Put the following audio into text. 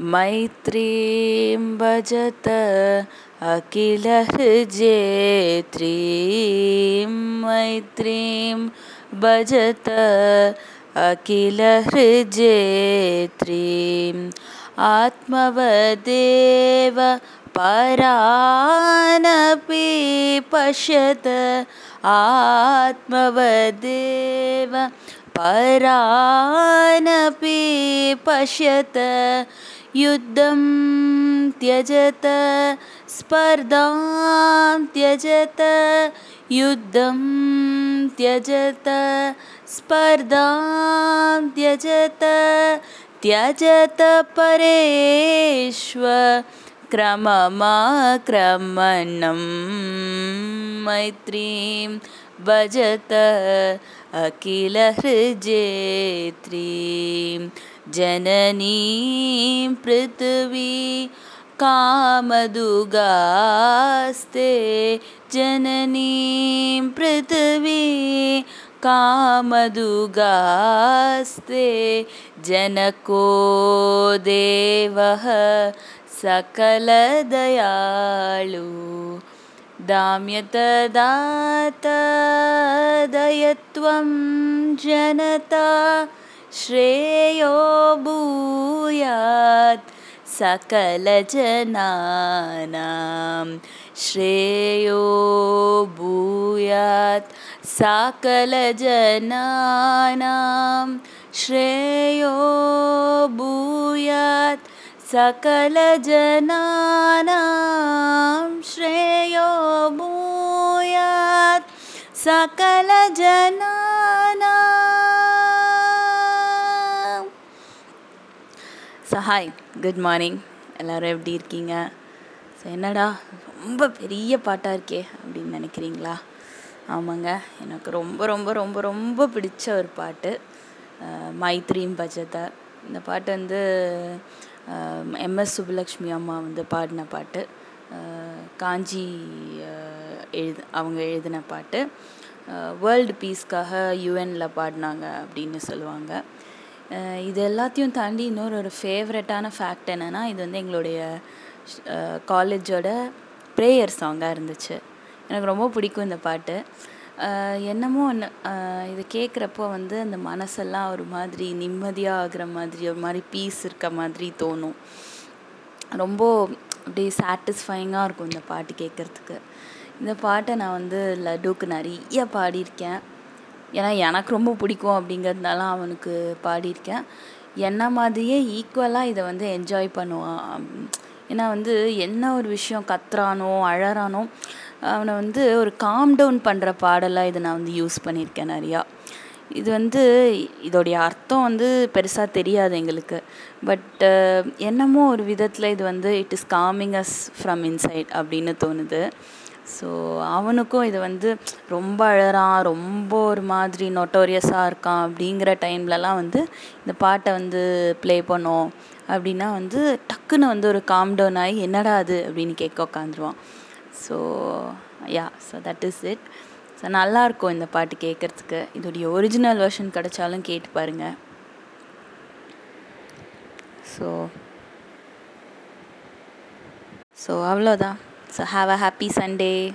मैत्रीं भजत अखिलहृजेत्रीं मैत्रीं भजत अखिलहृजेत्रीम् आत्मवदेव परानपि पश्यत आत्मवदेव। परानपि पश्यत युद्धं त्यजत स्पर्धां त्यजत युद्धं त्यजत स्पर्धां त्यजत त्यजत परेष्व क्रममाक्रमणं मैत्रीं भजत अखिलहृजेत्रीं जननीं पृथिवी कामदुगास्ते। जननीं पृथिवी कामदुगास्ते जनको देवः सकलदयालु। दाम्यतदातदयत्वं जनता श्रेयो भूयात् सकलजनानां। श्रेयो भूयात् सकलजनानां। श्रेयो भूयात् सकलजनानां। श्रेयो भूयात् सकलजनानां। ஸோ ஹாய் குட் மார்னிங் எல்லோரும் எப்படி இருக்கீங்க? ஸோ என்னடா? ரொம்ப பெரிய பாட்டாக இருக்கே அப்படின்னு நினைக்கிறீங்களா? ஆமாங்க. எனக்கு ரொம்ப ரொம்ப ரொம்ப ரொம்ப பிடிச்ச ஒரு பாட்டு. மைத்ரீம் பஜத்தை. இந்த பாட்டு வந்து எம்எஸ் சுப்புலக்ஷ்மி அம்மா வந்து பாடின பாட்டு. காஞ்சி எழுது அவங்க எழுதின பாட்டு. வேர்ல்டு பீஸ்க்காக யூஎனில் பாடினாங்க அப்படின்னு சொல்லுவாங்க. இது எல்லாத்தையும் தாண்டி இன்னொரு ஒரு ஃபேவரட்டான ஃபேக்ட் என்னென்னா இது வந்து எங்களுடைய காலேஜோட ப்ரேயர் சாங்காக இருந்துச்சு. எனக்கு ரொம்ப பிடிக்கும் இந்த பாட்டு. என்னமோ ஒன்று இது கேட்குறப்போ வந்து அந்த மனசெல்லாம் ஒரு மாதிரி நிம்மதியாக ஆகிற மாதிரி ஒரு மாதிரி பீஸ் இருக்க மாதிரி தோணும். ரொம்ப அப்படியே சாட்டிஸ்ஃபைங்காக இருக்கும் இந்த பாட்டு கேட்குறதுக்கு இந்த பாட்டை நான் வந்து லட்டுவுக்கு நிறைய பாடியிருக்கேன். ஏன்னா எனக்கு ரொம்ப பிடிக்கும் அப்படிங்கிறதுனால அவனுக்கு பாடியிருக்கேன். என்ன மாதிரியே ஈக்குவலாக இதை வந்து என்ஜாய் பண்ணுவான். ஏன்னா வந்து என்ன ஒரு விஷயம் கத்துறானோ அழறானோ அவனை வந்து ஒரு காம் டவுன் பண்ணுற பாடலாக இதை நான் வந்து யூஸ் பண்ணியிருக்கேன் நிறையா. இது வந்து இதோடைய அர்த்தம் வந்து பெருசாக தெரியாது எங்களுக்கு. பட் என்னமோ ஒரு விதத்தில் இது வந்து it is coming as from inside அப்படின்னு தோணுது. ஸோ அவனுக்கும் இது வந்து ரொம்ப அழறான் ரொம்ப ஒரு மாதிரி நொட்டோரியஸாக இருக்கான் அப்படிங்கிற டைம்லலாம் வந்து இந்த பாட்டை வந்து ப்ளே பண்ணோம் அப்படின்னா வந்து டக்குன்னு வந்து ஒரு காம் டவுன் ஆகி என்னடா அது அப்படின்னு கேட்க உட்காந்துருவான். So yeah so that is it so நல்லாயிருக்கும் இந்த பாட்டு கேட்குறதுக்கு. இதோடைய ஒரிஜினல் வெர்ஷன் கிடச்சாலும் கேட்டு பாருங்கள் ஸோ ஸோ அவ்வளோதான். So have a happy Sunday.